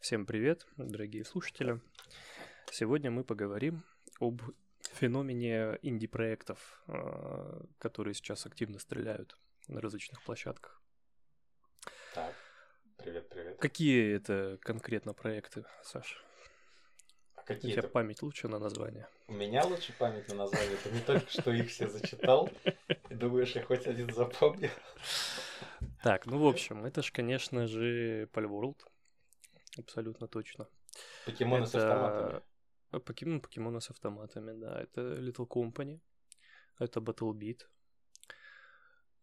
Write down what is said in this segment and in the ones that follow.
Всем привет, дорогие слушатели. Сегодня мы поговорим об феномене инди-проектов, э, которые сейчас активно стреляют на различных площадках. Так, привет, привет. Какие это конкретно проекты, Саша? А какие У тебя это... память лучше на название? У меня лучше память на название. Ты не только что их все зачитал. И думаешь, я хоть один запомнил. Так, ну в общем, это же, конечно же, Palworld. Абсолютно точно. Покемоны с автоматами. А, Покемон, покемоны с автоматами, да. Это Little Company. Это Battle Beat.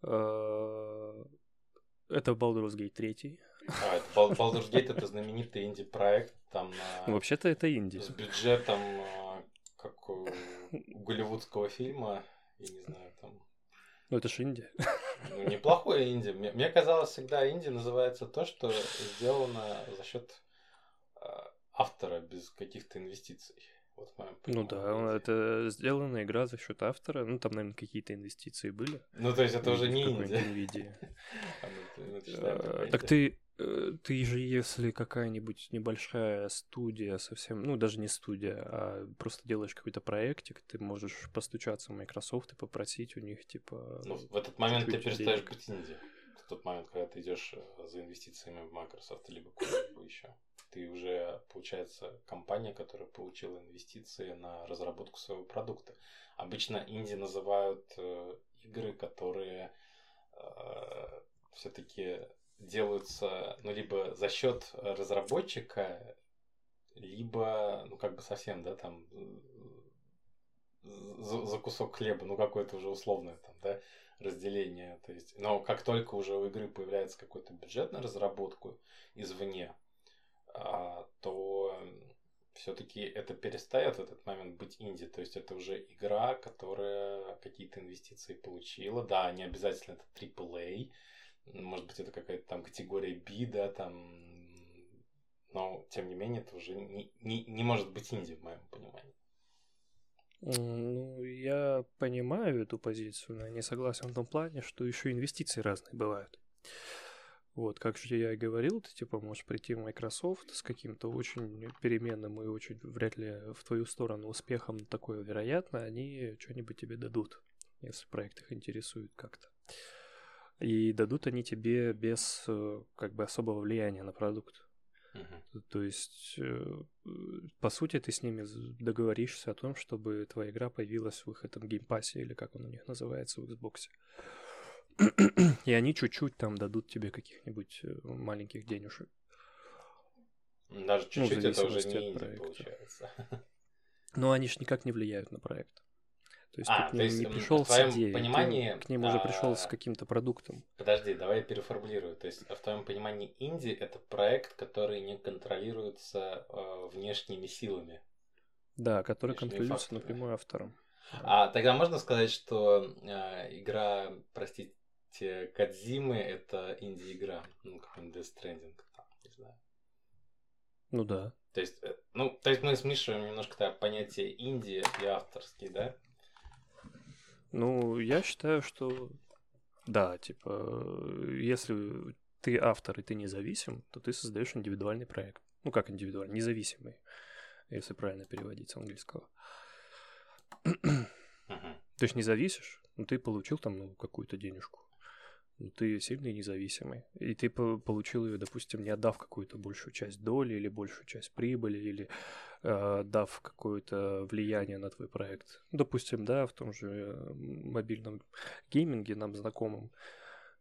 А, Это Baldur's Gate 3. А, это Bal- Baldur's Gate это знаменитый инди-проект, там Ну, на- вообще-то это инди. с бюджетом, как у голливудского фильма, я не знаю, там Ну, это же инди. Ну, неплохое инди. Мне, мне казалось, всегда инди называется то, что сделано за счет автора без каких-то инвестиций. Вот Ну да, это сделана игра за счет автора. Ну, там, наверное, какие-то инвестиции были. Ну, то есть это уже не. NVIDIA. А Так ты, э, ты же, если какая-нибудь небольшая студия совсем, ну, даже не студия, а просто делаешь какой-то проектик, ты можешь постучаться в Microsoft и попросить у них, типа... Ну, в этот момент ты перестаешь денег. быть инди. В тот момент, когда ты идешь э, за инвестициями в Microsoft либо куда-либо еще. Ты уже, получается, компания, которая получила инвестиции на разработку своего продукта. Обычно инди называют э, игры, которые все-таки делаются, ну, либо за счет разработчика, либо, ну, как бы совсем, да, там, э, за, за кусок хлеба, ну, какое-то уже условное там, да, разделение. То есть, но как только уже у игры появляется какой-то бюджет на разработку извне, все-таки это перестает в этот момент быть инди. То есть это уже игра, которая какие-то инвестиции получила. Да, не обязательно это AAA. Может быть, это какая-то там категория B, да, там. Но, тем не менее, это уже не, не, не может быть инди, в моем понимании. Ну, я понимаю эту позицию, но я не согласен в том плане, что еще инвестиции разные бывают. Вот, как же я и говорил, ты типа можешь прийти в Microsoft с каким-то очень переменным и очень вряд ли в твою сторону успехом такое вероятно, они что-нибудь тебе дадут, если проект их интересует как-то. И дадут они тебе без э, как бы особого влияния на продукт. Мгм. То есть, э, по сути, ты с ними договоришься о том, чтобы твоя игра появилась в их этом Game Pass е, или как он у них называется в Xbox. И они чуть-чуть там дадут тебе каких-нибудь э, маленьких денежек. Даже Ну, чуть-чуть это уже не инди получается. Но они же никак не влияют на проект. То есть А, ты к то ним есть, не пришел в с твоем идеей, ты понимании, к ним уже пришел с а, каким-то продуктом. Подожди, давай я переформулирую. То есть, в твоем понимании, инди это проект, который не контролируется э, внешними силами. Да, который контролируется факторы. напрямую автором. А тогда можно сказать, что э, игра, простите, Кадзимы это инди-игра. Ну, какой-нибудь Death Stranding, там, не знаю. Ну да. То есть, э, ну, то есть мы смешиваем немножко так, понятие инди и авторский, да? Ну, я считаю, что да, типа, э, если ты автор и ты независим, то ты создаешь индивидуальный проект. Ну, как индивидуальный, независимый, если правильно переводить с английского. Мгм. Ты же не зависишь, но ты получил там ну, какую-то денежку. Ну, ты сильный и независимый. И ты по- получил ее, допустим, не отдав какую-то большую часть доли или большую часть прибыли, или э, дав какое-то влияние на твой проект. Допустим, да, в том же э, мобильном гейминге нам знакомым.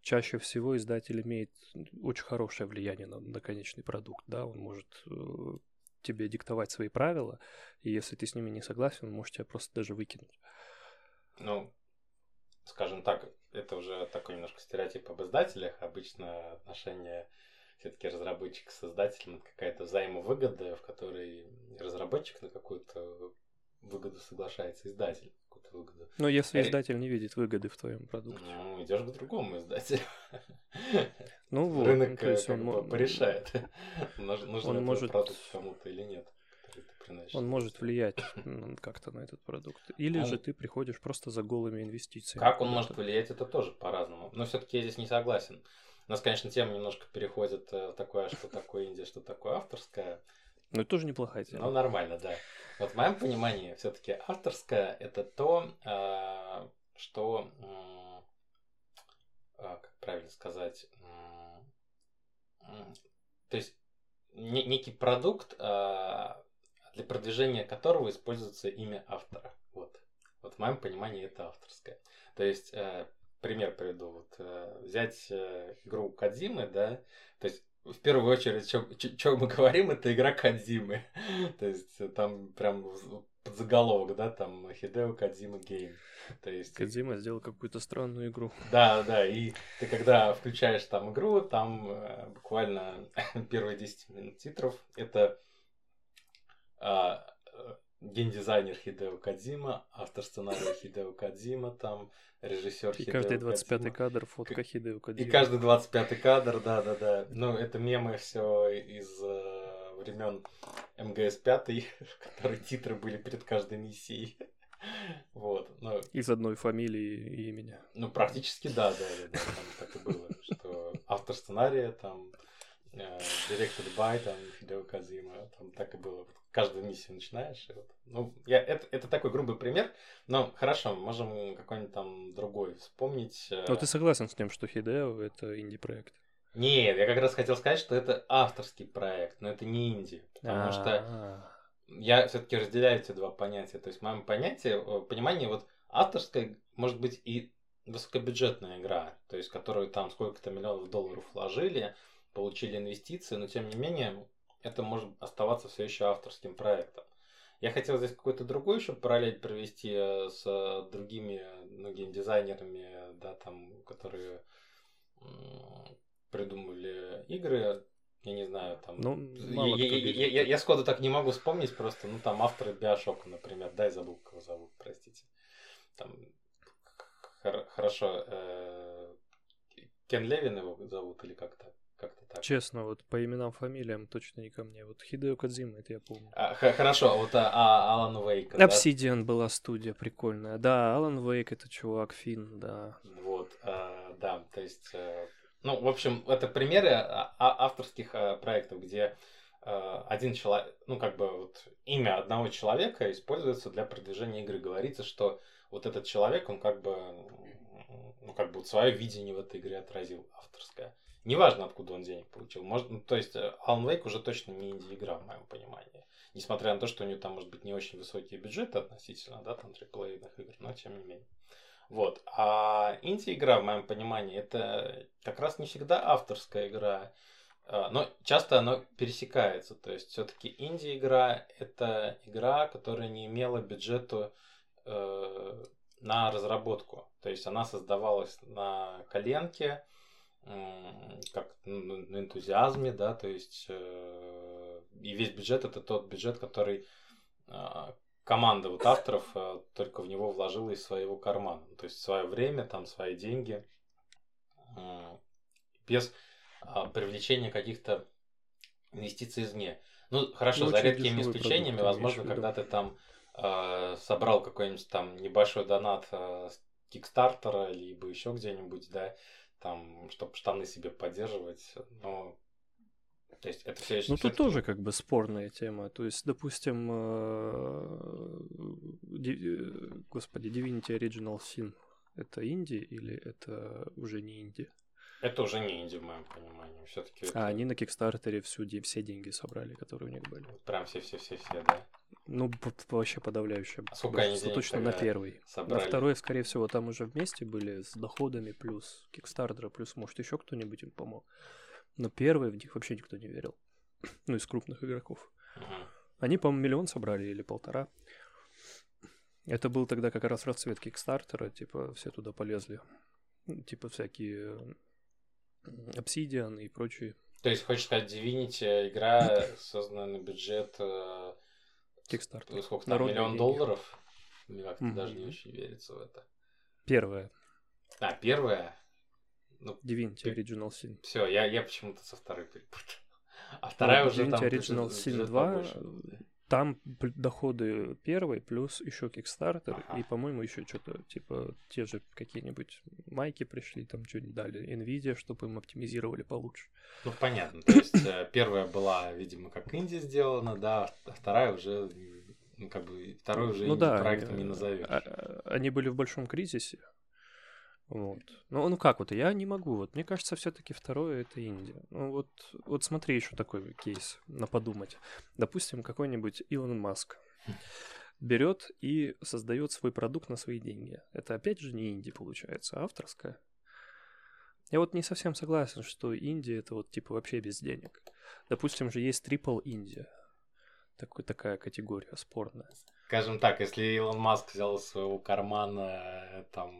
Чаще всего издатель имеет очень хорошее влияние на, на конечный продукт, да, он может э, тебе диктовать свои правила, и если ты с ними не согласен, он может тебя просто даже выкинуть. Ну, скажем так, это уже такой немножко стереотип об издателях. Обычно отношения все-таки разработчик с издателем это какая-то взаимовыгода, в которой разработчик на какую-то выгоду соглашается, издатель на какую-то выгоду. Но если Э, издатель не видит выгоды в твоем продукте. Ну, идешь к другому издателю. Ну вот, Рынок ну, то э, есть как он, порешает, нуж- нужен он этот может- продукт кому-то или нет. Он может влиять как-то на этот продукт. Или Он- же ты приходишь просто за голыми инвестициями. Как он может влиять, это тоже по-разному. Но все-таки я здесь не согласен. У нас, конечно, тема немножко переходит в такое, что такое Индия, что такое авторское. Ну, это тоже неплохая тема. Ну, нормально, да. Вот в моем понимании все-таки авторское это то, а, что, а, как правильно сказать, то есть некий продукт, а, для продвижения которого используется имя автора. Вот. Вот в моем понимании это авторское. То есть, э, пример приведу. Вот, э, взять э, игру Кадзимы, да, то есть в первую очередь, что мы говорим, это игра Кадзимы. То есть там прям подзаголовок, да, там Хидео Кадзима Гейм. То есть... Кадзима сделал какую-то странную игру. Да, да, и ты когда включаешь там игру, там э, буквально первые 10 минут титров, это э, геймдизайнер Хидео Кадзима, автор сценария Хидео Кадзима, там режиссер И каждый 25-й кадр фотка Хидео Кадзима. И каждый 25-й кадр, да, да, да. Ну, это мемы все из э, времен МГС 5, в которой титры были перед каждой миссией. Вот. Но... Из одной фамилии и имени. Ну, практически да, да, да, да, там так и было, что автор сценария, там, директор э, бай, там, Хидео Казима, там так и было каждую миссию начинаешь. И вот. Ну, я, это, это такой грубый пример, но хорошо, можем какой-нибудь там другой вспомнить. Э. Но ты согласен с тем, что Хидео это инди-проект? Нет, я как раз хотел сказать, что это авторский проект, но это не инди. Потому что я все-таки разделяю эти два понятия. То есть, в моем понятии, э, понимании, вот авторская может быть и высокобюджетная игра, то есть, которую там сколько-то миллионов долларов вложили, получили инвестиции, но тем не менее это может оставаться все еще авторским проектом. Я хотел здесь какой-то другой еще параллель провести э, с другими ну, геймдизайнерами, да, там, которые придумывали игры. Я не знаю, там. Ну, я, я, я, я, я сходу так не могу вспомнить, просто, ну, там авторы Биошока, например, дай забыл, кого зовут, простите. Там хорошо. Э, Кен Левин его зовут или как-то? Как-то так. Честно, вот по именам, фамилиям точно не ко мне. Вот Хидео Кадзима, это я помню. А, хорошо, а вот а, а, Алан Вейк. Obsidian да? была студия прикольная. Да, Алан Вейк это чувак Фин, да. Вот, а, да, то есть... А, ну, в общем, это примеры а, авторских а, проектов, где а, один человек, ну, как бы вот имя одного человека используется для продвижения игры. Говорится, что вот этот человек, он как бы, ну, как бы вот свое видение в этой игре отразил авторское. Неважно, откуда он денег получил. Может, ну, то есть э, Alan Wake уже точно не инди-игра, в моем понимании. Несмотря на то, что у него там может быть не очень высокие бюджеты относительно, да, там триплейных игр, но тем не менее. Вот. А инди-игра, в моем понимании, это как раз не всегда авторская игра, а, но часто она пересекается. То есть все-таки инди-игра это игра, которая не имела бюджету э, на разработку. То есть она создавалась на коленке, как на энтузиазме, да, то есть э, и весь бюджет это тот бюджет, который а, команда вот авторов э, только в него вложила из своего кармана, то есть свое время, там свои деньги, без а, привлечения каких-то инвестиций извне. Ну хорошо, ну, за редкими исключениями, продукт, возможно, когда ты там э, собрал какой-нибудь там небольшой донат э, Кикстартера либо еще где-нибудь, да, там, чтобы штаны себе поддерживать, но то есть это все еще... Ну, тут тоже как бы спорная тема. То есть, допустим, э, э, господи, Divinity Original Sin это инди или это уже не инди? Это уже не инди в моем понимании. Все-таки. Это... А они на Кикстартере всю, все деньги собрали, которые у них были. Прям все-все-все-все, да. Ну, вообще подавляющее. А сколько они денег Точно на первый. Собрали? На второй, скорее всего, там уже вместе были с доходами плюс Кикстартера, плюс, может, еще кто-нибудь им помог. Но первый в них вообще никто не верил. Ну, из крупных игроков. Угу. Они, по-моему, миллион собрали или полтора. Это был тогда как раз расцвет Кикстартера, типа, все туда полезли. Типа всякие Obsidian и прочие. То есть, хочешь сказать, Divinity игра, созданная на бюджет э, Kickstarter. Сколько там, миллион деньги. долларов? Мне как-то mm-hmm. даже не очень верится в это. Первая. А, первая? Ну, Divinity Original Sin. Все, я, я почему-то со второй перепутал. А вторая ну, уже Divinity там... Original Sin 2, там доходы первые, плюс еще Kickstarter, ага. и, по-моему, еще что-то, типа, те же какие-нибудь майки пришли, там что-нибудь дали, Nvidia, чтобы им оптимизировали получше. Ну, понятно. То есть, э, первая была, видимо, как Инди сделана, да, а вторая уже, ну, как бы, второй уже ну, да, проектом не назовешь. А, а, они были в большом кризисе, вот. Ну, ну как вот, я не могу. Вот мне кажется, все-таки второе это Индия. Ну вот, вот смотри еще такой кейс на подумать. Допустим, какой-нибудь Илон Маск берет и создает свой продукт на свои деньги. Это опять же не Индия получается, а авторская. Я вот не совсем согласен, что Индия это вот типа вообще без денег. Допустим же есть Triple Индия. Такой, такая категория спорная. Скажем так, если Илон Маск взял из своего кармана э, там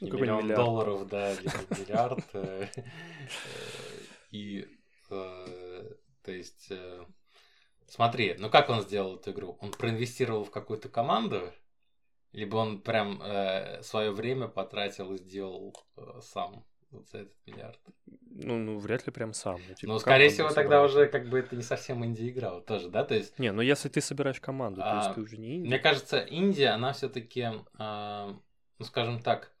ну, миллион миллиард. долларов, да, миллиард, э, э, и то есть смотри, ну как он сделал эту игру? Он проинвестировал в какую-то команду, либо он прям свое время потратил и сделал сам вот за этот миллиард. Ну, ну, вряд ли прям сам. Ну, типа, ну скорее всего, тогда уже как бы это не совсем инди-игра вот тоже, да? То есть... Не, ну если ты собираешь команду, а, то есть а, ты уже не инди. Мне кажется, Индия, она все таки а, ну, скажем так,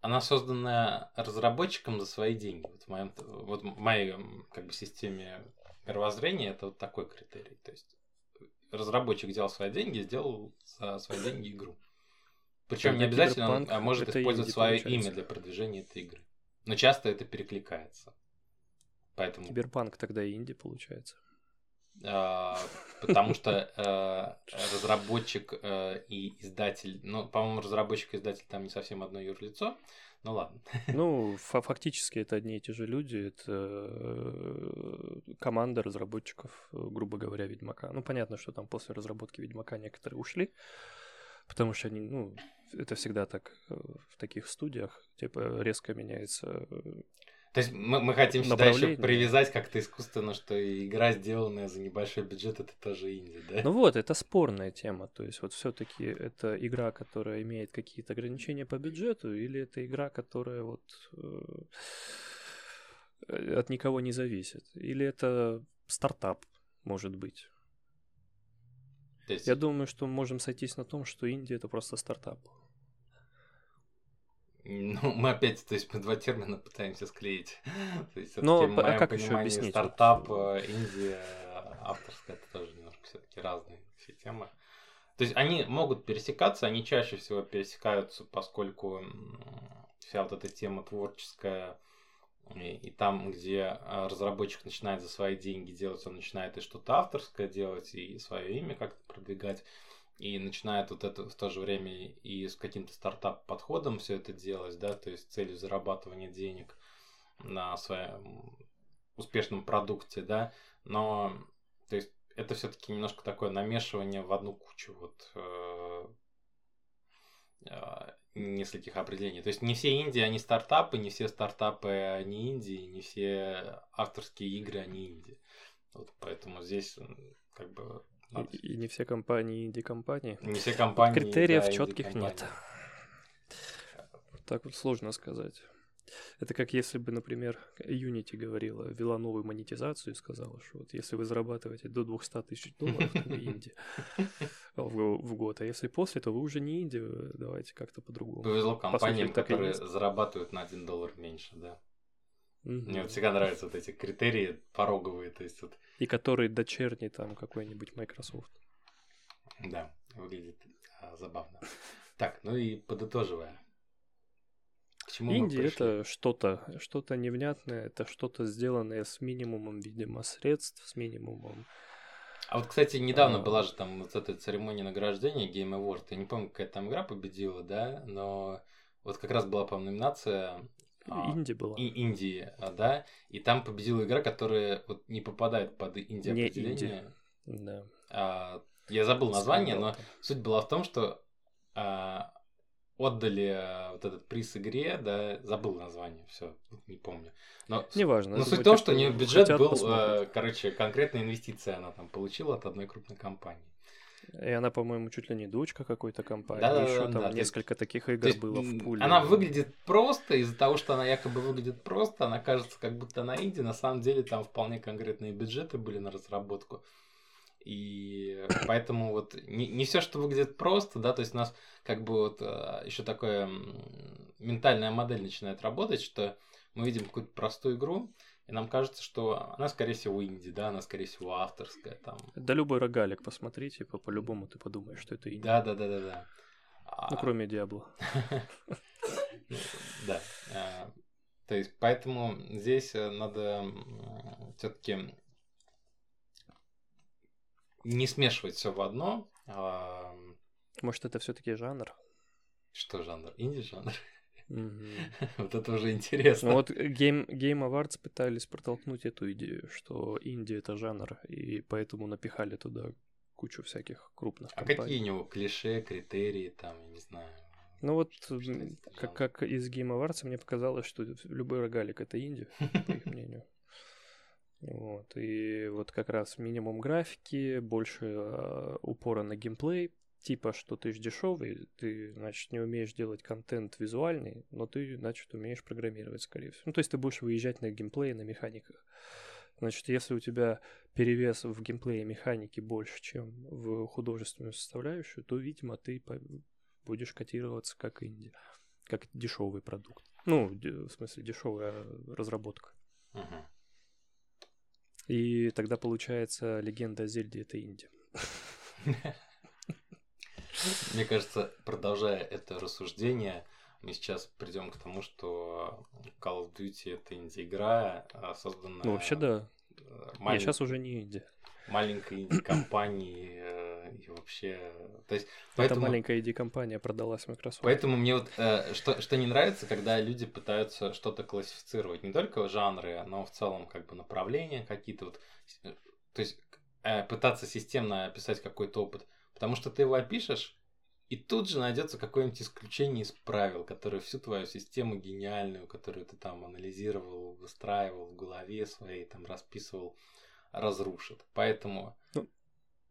она создана разработчиком за свои деньги. Вот в, моем, вот в моей как бы, системе мировоззрения это вот такой критерий. То есть разработчик взял свои деньги сделал за свои деньги игру. Причем не обязательно он а может использовать свое получается. имя для продвижения этой игры. Но часто это перекликается. Поэтому... Киберпанк тогда и инди получается. А, потому что э, разработчик э, и издатель, ну, по-моему, разработчик и издатель там не совсем одно юрлицо, ну ладно. Ну, фактически это одни и те же люди, это э, команда разработчиков, грубо говоря, Ведьмака. Ну, понятно, что там после разработки Ведьмака некоторые ушли, потому что они, ну, это всегда так э, в таких студиях, типа резко меняется то есть мы, мы хотим сюда еще привязать как-то искусственно, что игра, сделанная за небольшой бюджет, это тоже инди, да? Ну вот, это спорная тема. То есть вот все-таки это игра, которая имеет какие-то ограничения по бюджету, или это игра, которая вот э, от никого не зависит, или это стартап, может быть. Есть... Я думаю, что можем сойтись на том, что Индия это просто стартап. Ну, мы опять, то есть мы два термина пытаемся склеить. то есть, Но в а как еще объяснить? Стартап, э, Индия, авторская, это тоже немножко все-таки разные все темы. То есть они могут пересекаться, они чаще всего пересекаются, поскольку вся вот эта тема творческая, и, и там, где а, разработчик начинает за свои деньги делать, он начинает и что-то авторское делать, и свое имя как-то продвигать и начинает вот это в то же время и с каким-то стартап-подходом все это делать, да, то есть целью зарабатывания денег на своем успешном продукте, да, но то есть это все-таки немножко такое намешивание в одну кучу вот э, э, нескольких определений. То есть не все Индии, они стартапы, не все стартапы, они Индии, не все авторские игры, они Индии. Вот поэтому здесь как бы и, и не все компании инди-компании. Не все компании. Критериев да, четких нет. Так вот сложно сказать. Это как если бы, например, Unity говорила, вела новую монетизацию и сказала, что вот если вы зарабатываете до 200 тысяч долларов, то вы инди в, год, а если после, то вы уже не инди, давайте как-то по-другому. Повезло компаниям, которые зарабатывают на 1 доллар меньше, да. Mm-hmm. Мне вот всегда нравятся вот эти критерии пороговые, то есть вот. И которые дочерний там какой-нибудь Microsoft. Да, выглядит а, забавно. Так, ну и подытоживая. К чему Индия это что-то, что-то невнятное, это что-то сделанное с минимумом, видимо, средств, с минимумом. А вот, кстати, недавно а... была же там вот эта церемония награждения Game Award. Я не помню, какая там игра победила, да, но вот как раз была, по-моему, номинация а, Инди была. И Индии, а, да. И там победила игра, которая вот не попадает под инди определение. Да. А, я забыл название, но суть была в том, что а, отдали а, вот этот приз игре, да, забыл название, все, не помню. Но, Неважно. Но суть в том, что у нее бюджет был, а, короче, конкретная инвестиция она там получила от одной крупной компании. И она, по-моему, чуть ли не дочка какой-то компании. Да, Еще да, там да, несколько есть, таких игр есть, было в пуле. Она выглядит просто, из-за того, что она якобы выглядит просто, она кажется, как будто на инди. На самом деле там вполне конкретные бюджеты были на разработку. И поэтому вот не, не все, что выглядит просто, да, то есть у нас как бы вот а, еще такая ментальная модель начинает работать, что мы видим какую-то простую игру, и нам кажется, что она, скорее всего, инди, да, она, скорее всего, авторская там. Да любой рогалик посмотри, типа, по-любому ты подумаешь, что это инди. Да, да, да, да, да. Ну, кроме Диабло. Да. А, то есть, поэтому здесь э, надо все-таки не смешивать все в одно. А, Может, это все-таки жанр? Что жанр? Инди-жанр? Вот это уже интересно. Ну вот Game, Game Awards пытались протолкнуть эту идею, что Индия это жанр, и поэтому напихали туда кучу всяких крупных компаний. А какие у него клише, критерии, там, я не знаю, ну вот, как, как из Game Awards мне показалось, что любой рогалик это инди, по их мнению. Вот. И вот как раз минимум графики, больше э, упора на геймплей, типа, что ты же дешевый, ты, значит, не умеешь делать контент визуальный, но ты, значит, умеешь программировать, скорее всего. Ну, то есть ты будешь выезжать на геймплее, на механиках. Значит, если у тебя перевес в геймплее механики больше, чем в художественную составляющую, то, видимо, ты будешь котироваться как инди, как дешевый продукт. Ну, в смысле, дешевая разработка. Угу. И тогда получается легенда о Зельде это инди. Мне кажется, продолжая это рассуждение, мы сейчас придем к тому, что Call of Duty это инди-игра, а созданная... Ну, вообще, да. Малень... Я сейчас уже не инди. Маленькой инди-компании э, и вообще... То есть, поэтому... Эта маленькая инди-компания продалась Microsoft. Поэтому мне вот э, что, что не нравится, когда люди пытаются что-то классифицировать. Не только жанры, но в целом как бы направления какие-то. Вот, то есть э, пытаться системно описать какой-то опыт. Потому что ты его опишешь, и тут же найдется какое-нибудь исключение из правил, которое всю твою систему гениальную, которую ты там анализировал, выстраивал в голове своей, там расписывал, разрушит. Поэтому ну,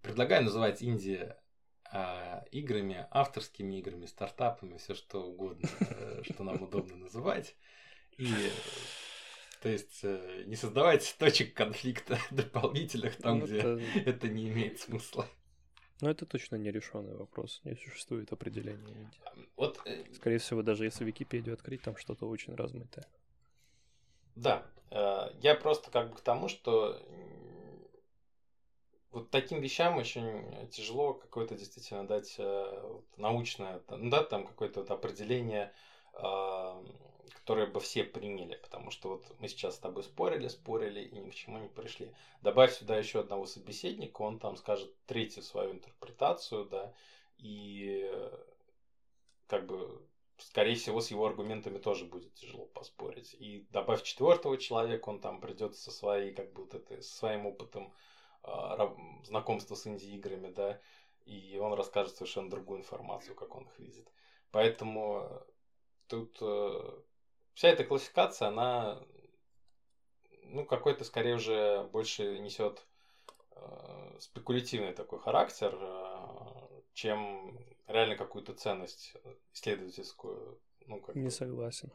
предлагаю называть Индия а, играми, авторскими играми, стартапами, все что угодно, э, что нам удобно называть. И то есть э, не создавать точек конфликта дополнительных там, ну, где это не имеет смысла. Ну, это точно нерешенный вопрос. Не существует определения. Вот, э, Скорее всего, даже если Википедию открыть, там что-то очень размытое. Да. Я просто как бы к тому, что вот таким вещам очень тяжело какое-то действительно дать э, научное, ну да, там какое-то вот определение, которое бы все приняли, потому что вот мы сейчас с тобой спорили, спорили и ни к чему не пришли. Добавь сюда еще одного собеседника, он там скажет третью свою интерпретацию, да, и как бы скорее всего, с его аргументами тоже будет тяжело поспорить. И добавь четвертого человека, он там придет со своей, как бы вот этой, со своим опытом а, знакомства с инди-играми, да, и он расскажет совершенно другую информацию, как он их видит. Поэтому тут э, вся эта классификация, она, ну, какой-то скорее уже больше несет э, спекулятивный такой характер, чем реально какую-то ценность исследовательскую. Ну, как Не согласен.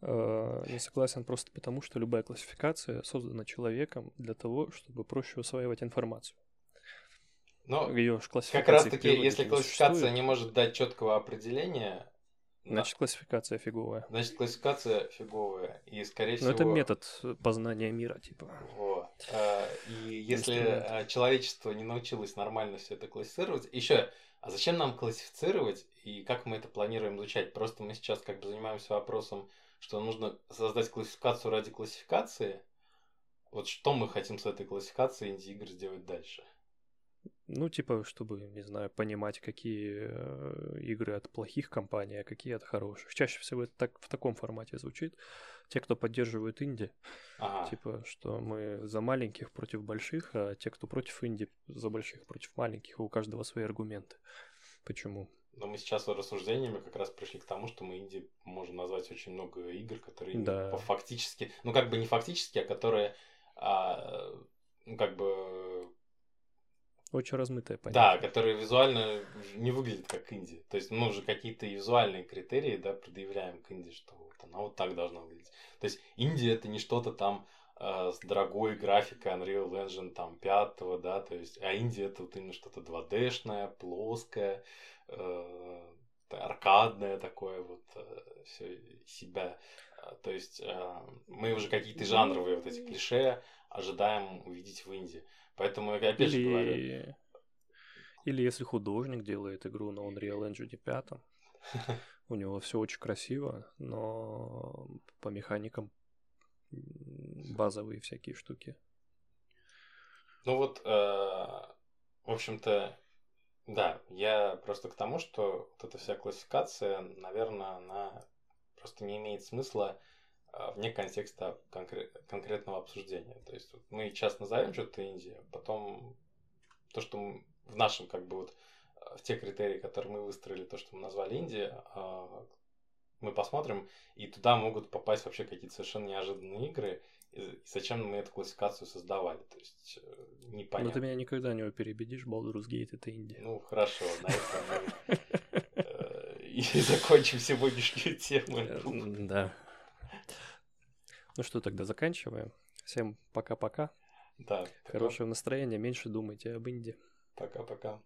Э, не согласен просто потому, что любая классификация создана человеком для того, чтобы проще усваивать информацию. Но Ее как раз таки, если классификация не может дать четкого определения, Значит, классификация фиговая. Значит, классификация фиговая. И, скорее всего... Но это метод познания мира, типа. Вот. Э, и если Инструмент. человечество не научилось нормально все это классифицировать... Еще, а зачем нам классифицировать и как мы это планируем изучать? Просто мы сейчас как бы занимаемся вопросом что нужно создать классификацию ради классификации. Вот что мы хотим с этой классификацией инди-игр сделать дальше? Ну, типа, чтобы, не знаю, понимать, какие э, игры от плохих компаний, а какие от хороших. Чаще всего это так, в таком формате звучит. Те, кто поддерживают инди, ага. типа, что мы за маленьких против больших, а те, кто против инди, за больших против маленьких, у каждого свои аргументы. Почему? Но мы сейчас рассуждениями как раз пришли к тому, что мы инди можем назвать очень много игр, которые да. фактически, ну как бы не фактически, а которые, а, ну как бы очень размытое понятие. Да, которые визуально не выглядят как инди. То есть мы уже какие-то визуальные критерии, да, предъявляем к инди, что вот она вот так должна выглядеть. То есть инди это не что-то там с дорогой графикой Unreal Engine там 5, да, то есть, а Индия это вот именно что-то 2D-шное, плоское, э, аркадное такое вот э, все себя. То есть э, мы уже какие-то жанровые вот эти клише ожидаем увидеть в Индии. Поэтому я опять же говорю. Или если художник делает игру на Unreal Engine 5, у него все очень красиво, но по механикам базовые всякие штуки. Ну вот, э, в общем-то, да, я просто к тому, что вот эта вся классификация, наверное, она просто не имеет смысла э, вне контекста конкрет, конкретного обсуждения. То есть вот мы часто назовем что-то Индия, потом то, что в нашем как бы вот э, в те критерии, которые мы выстроили, то, что мы назвали Индия, мы посмотрим, и туда могут попасть вообще какие-то совершенно неожиданные игры, и зачем мы эту классификацию создавали, то есть э, непонятно. Но ты меня никогда не перебедишь, Baldur's Gate это Индия. Ну, хорошо, на этом мы и закончим сегодняшнюю тему. Да. Ну что, тогда заканчиваем. Всем пока-пока. Да. Хорошего настроения, меньше думайте об Индии. Пока-пока.